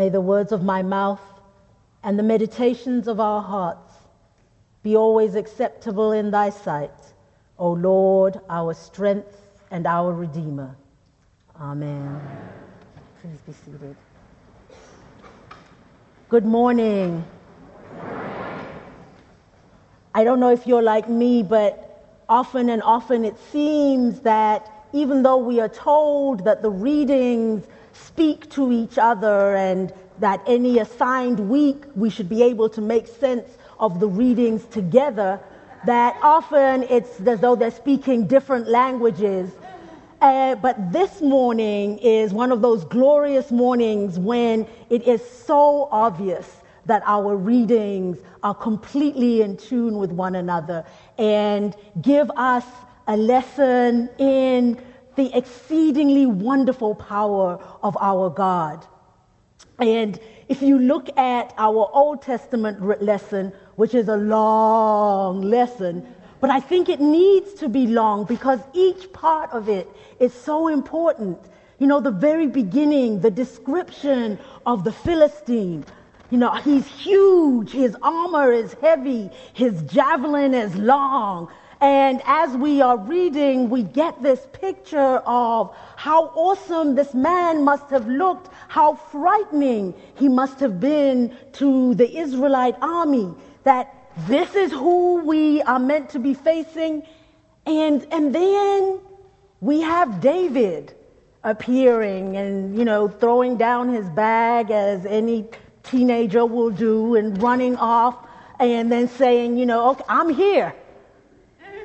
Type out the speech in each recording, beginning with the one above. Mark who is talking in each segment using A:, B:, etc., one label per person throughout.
A: May the words of my mouth and the meditations of our hearts be always acceptable in thy sight, O Lord, our strength and our Redeemer. Amen. Please be seated. Good morning. I don't know if you're like me, but often and often it seems that even though we are told that the readings speak to each other and that any assigned week we should be able to make sense of the readings together, that often it's as though they're speaking different languages. Uh, but this morning is one of those glorious mornings when it is so obvious that our readings are completely in tune with one another and give us a lesson in the exceedingly wonderful power of our God. And if you look at our Old Testament lesson, which is a long lesson, but I think it needs to be long because each part of it is so important. You know, the very beginning, the description of the Philistine, you know, he's huge, his armor is heavy, his javelin is long. And as we are reading, we get this picture of how awesome this man must have looked, how frightening he must have been to the Israelite army, that this is who we are meant to be facing. And, and then we have David appearing and, you know, throwing down his bag as any teenager will do and running off and then saying, you know, okay, I'm here.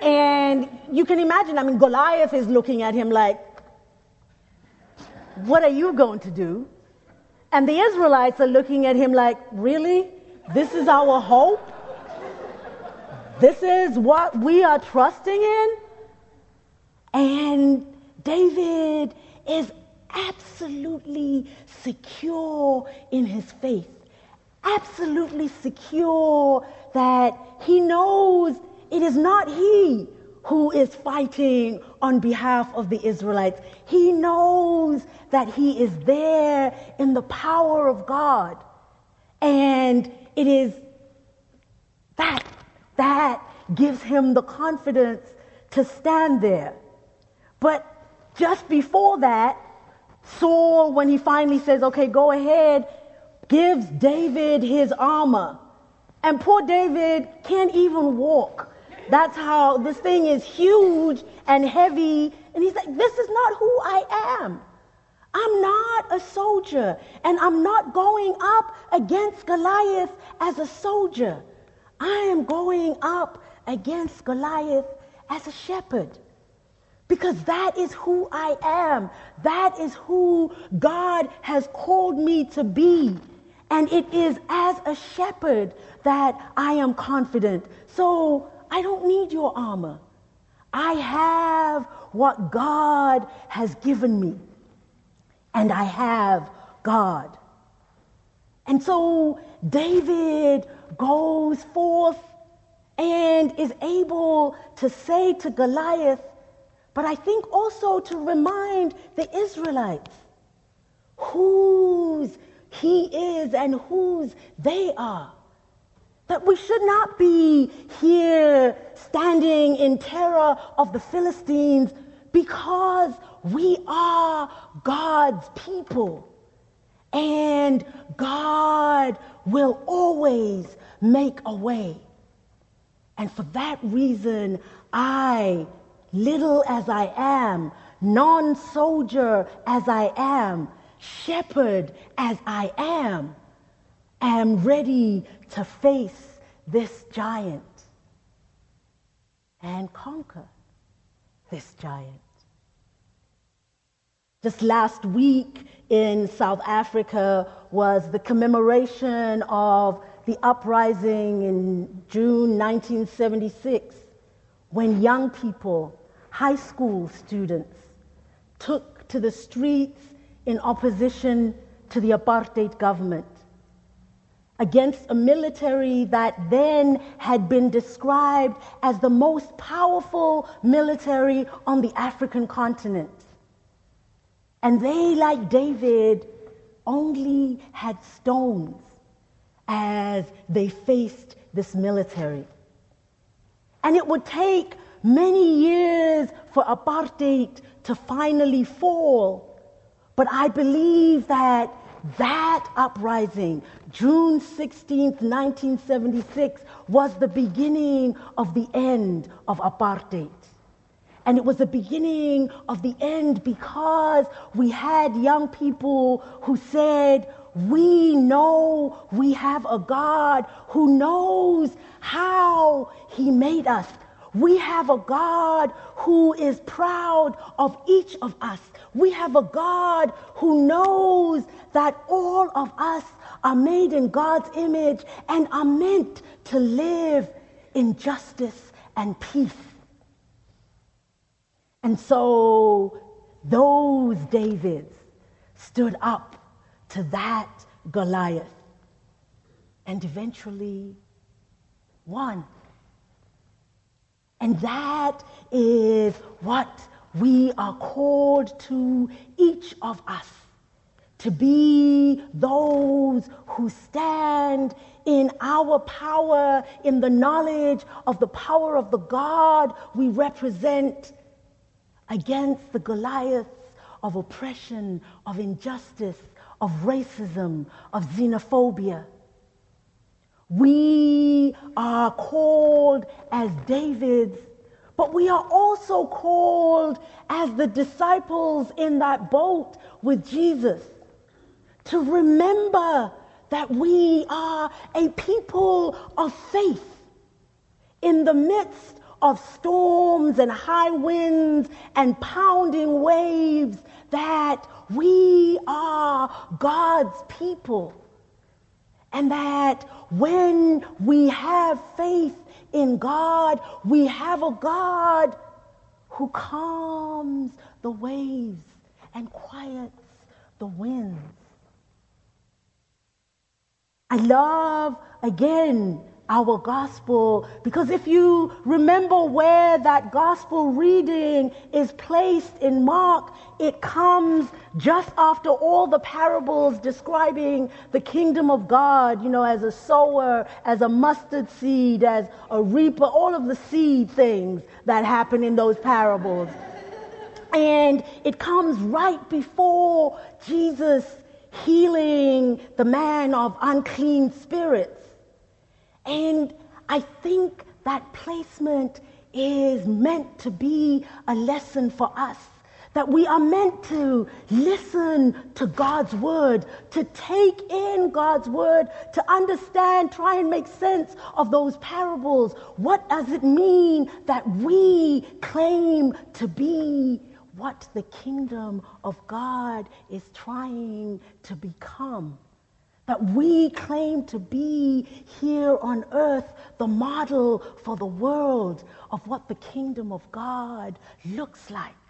A: And you can imagine, I mean, Goliath is looking at him like, what are you going to do? And the Israelites are looking at him like, really? This is our hope? This is what we are trusting in? And David is absolutely secure in his faith, absolutely secure that he knows it is not he who is fighting on behalf of the Israelites. He knows that he is there in the power of God. And it is that, that gives him the confidence to stand there. But just before that, Saul, when he finally says, okay, go ahead, gives David his armor. And poor David can't even walk. That's how this thing is huge and heavy. And he's like, this is not who I am. I'm not a soldier, and I'm not going up against Goliath as a soldier. I am going up against Goliath as a shepherd. Because that is who I am. That is who God has called me to be. And it is as a shepherd that I am confident. So I don't need your armor. I have what God has given me. And I have God. And so David goes forth and is able to say to Goliath, but I think also to remind the Israelites whose he is and whose they are. That we should not be here standing in terror of the Philistines because we are God's people. And God will always make a way. And for that reason, I little as I am, non soldier as I am, shepherd as I am, am ready to face this giant and conquer this giant. Just last week in South Africa was the commemoration of the uprising in June 1976 when young people high school students took to the streets in opposition to the apartheid government against a military that then had been described as the most powerful military on the African continent. And they, like David, only had stones as they faced this military. And it would take many years for apartheid to finally fall. But I believe that that uprising, June 16th, 1976, was the beginning of the end of apartheid. And it was the beginning of the end because we had young people who said, We know we have a God who knows how He made us. We have a God who is proud of each of us. We have a God who knows that all of us are made in God's image and are meant to live in justice and peace. And so those Davids stood up to that Goliath and eventually won. And that is what we are called to, each of us, to be those who stand in our power, in the knowledge of the power of the God we represent against the Goliaths of oppression, of injustice, of racism, of xenophobia. We are called as Davids, but we are also called as the disciples in that boat with Jesus to remember that we are a people of faith in the midst of storms and high winds and pounding waves that we are God's people. And that when we have faith in God, we have a God who calms the waves and quiets the winds. I love, again, our gospel. Because if you remember where that gospel reading is placed in Mark, it comes just after all the parables describing the kingdom of God, you know, as a sower, as a mustard seed, as a reaper, all of the seed things that happen in those parables. And it comes right before Jesus healing the man of unclean spirits. And I think that placement is meant to be a lesson for us. That we are meant to listen to God's word, to take in God's word, to understand, try and make sense of those parables. What does it mean that we claim to be what the kingdom of God is trying to become? That we claim to be here on earth the model for the world of what the kingdom of God looks like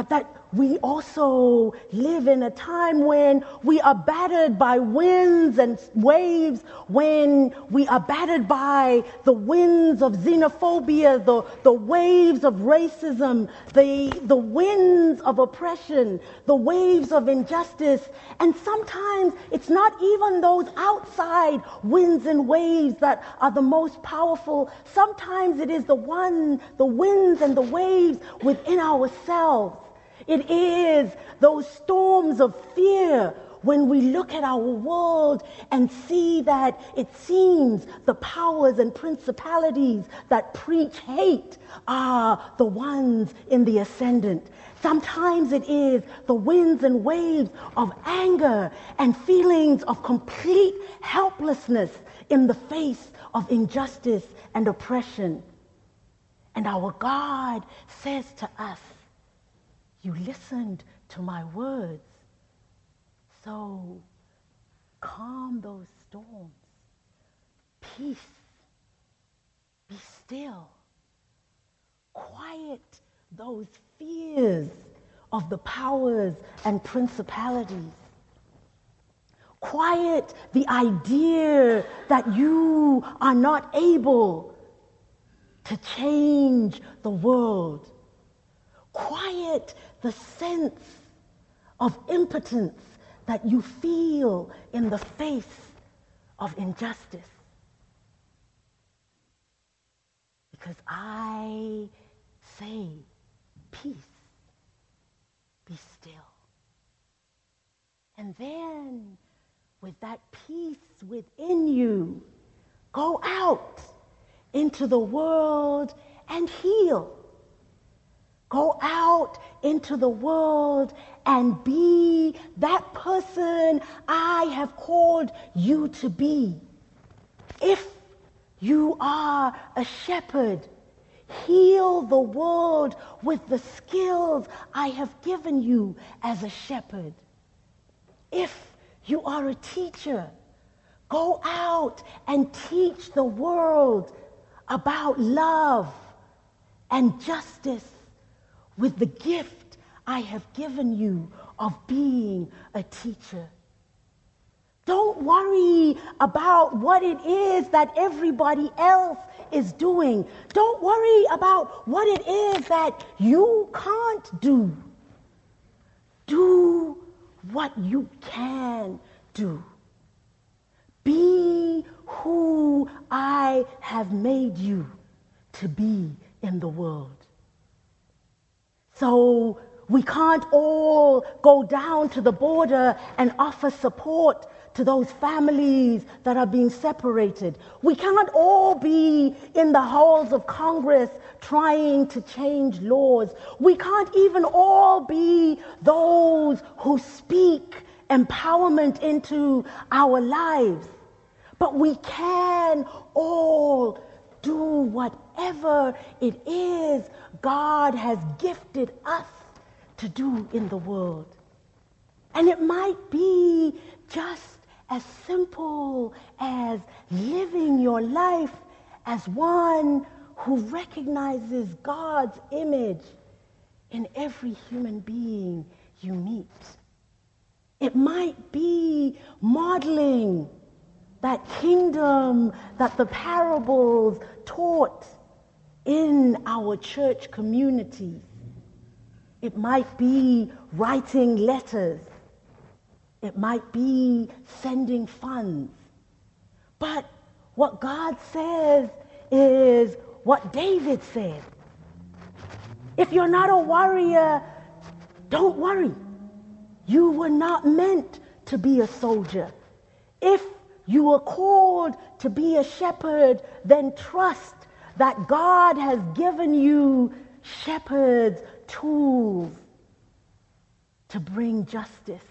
A: but that we also live in a time when we are battered by winds and waves, when we are battered by the winds of xenophobia, the, the waves of racism, the, the winds of oppression, the waves of injustice. And sometimes it's not even those outside winds and waves that are the most powerful. Sometimes it is the one, the winds and the waves within ourselves it is those storms of fear when we look at our world and see that it seems the powers and principalities that preach hate are the ones in the ascendant. Sometimes it is the winds and waves of anger and feelings of complete helplessness in the face of injustice and oppression. And our God says to us, you listened to my words. So calm those storms. Peace. Be still. Quiet those fears of the powers and principalities. Quiet the idea that you are not able to change the world. Quiet the sense of impotence that you feel in the face of injustice. Because I say, peace, be still. And then, with that peace within you, go out into the world and heal. Go out into the world and be that person I have called you to be. If you are a shepherd, heal the world with the skills I have given you as a shepherd. If you are a teacher, go out and teach the world about love and justice with the gift I have given you of being a teacher. Don't worry about what it is that everybody else is doing. Don't worry about what it is that you can't do. Do what you can do. Be who I have made you to be in the world. So we can't all go down to the border and offer support to those families that are being separated. We can't all be in the halls of Congress trying to change laws. We can't even all be those who speak empowerment into our lives. But we can all do whatever it is God has gifted us to do in the world. And it might be just as simple as living your life as one who recognizes God's image in every human being you meet. It might be modeling that kingdom that the parables taught in our church communities. It might be writing letters. It might be sending funds. But what God says is what David said. If you're not a warrior, don't worry. You were not meant to be a soldier. If you were called to be a shepherd, then trust that God has given you shepherds tools to bring justice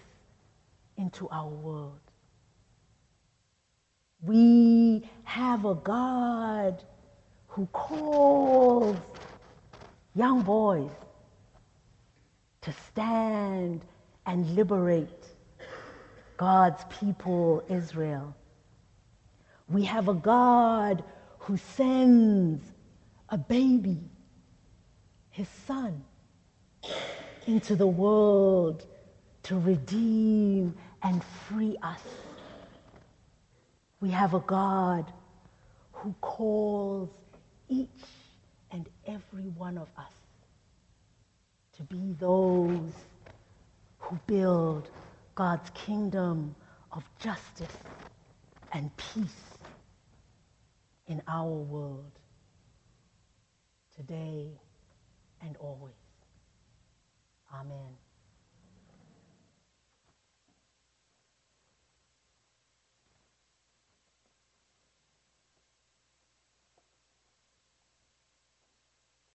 A: into our world. We have a God who calls young boys to stand and liberate God's people, Israel. We have a God who sends a baby, his son, into the world to redeem and free us. We have a God who calls each and every one of us to be those who build God's kingdom of justice and peace in our world today and always. Amen.